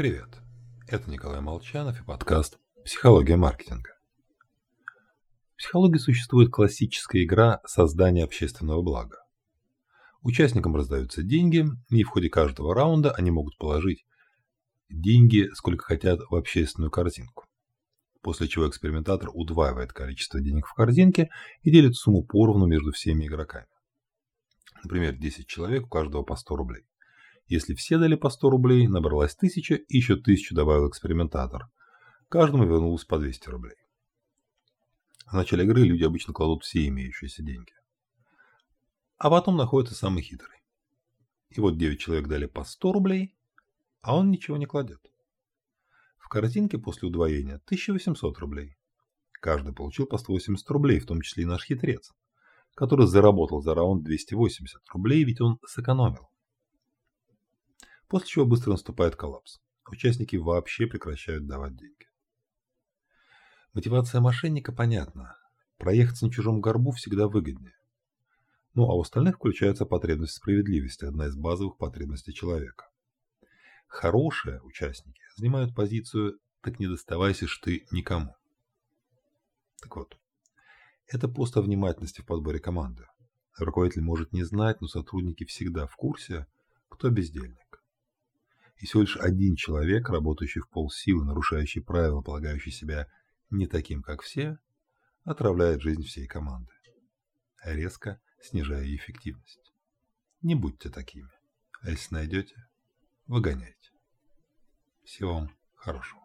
Привет, это Николай Молчанов и подкаст «Психология маркетинга». В психологии существует классическая игра создания общественного блага. Участникам раздаются деньги, и в ходе каждого раунда они могут положить деньги, сколько хотят, в общественную корзинку. После чего экспериментатор удваивает количество денег в корзинке и делит сумму поровну между всеми игроками. Например, 10 человек, у каждого по 100 рублей. Если все дали по 100 рублей, набралась 1000 и еще 1000 добавил экспериментатор. Каждому вернулось по 200 рублей. В начале игры люди обычно кладут все имеющиеся деньги. А потом находится самый хитрый. И вот 9 человек дали по 100 рублей, а он ничего не кладет. В корзинке после удвоения 1800 рублей. Каждый получил по 180 рублей, в том числе и наш хитрец, который заработал за раунд 280 рублей, ведь он сэкономил после чего быстро наступает коллапс. Участники вообще прекращают давать деньги. Мотивация мошенника понятна. Проехаться на чужом горбу всегда выгоднее. Ну а у остальных включается потребность справедливости, одна из базовых потребностей человека. Хорошие участники занимают позицию «так не доставайся ж ты никому». Так вот, это пост о внимательности в подборе команды. Руководитель может не знать, но сотрудники всегда в курсе, кто бездельник и всего лишь один человек, работающий в полсилы, нарушающий правила, полагающий себя не таким, как все, отравляет жизнь всей команды, резко снижая эффективность. Не будьте такими. А если найдете, выгоняйте. Всего вам хорошего.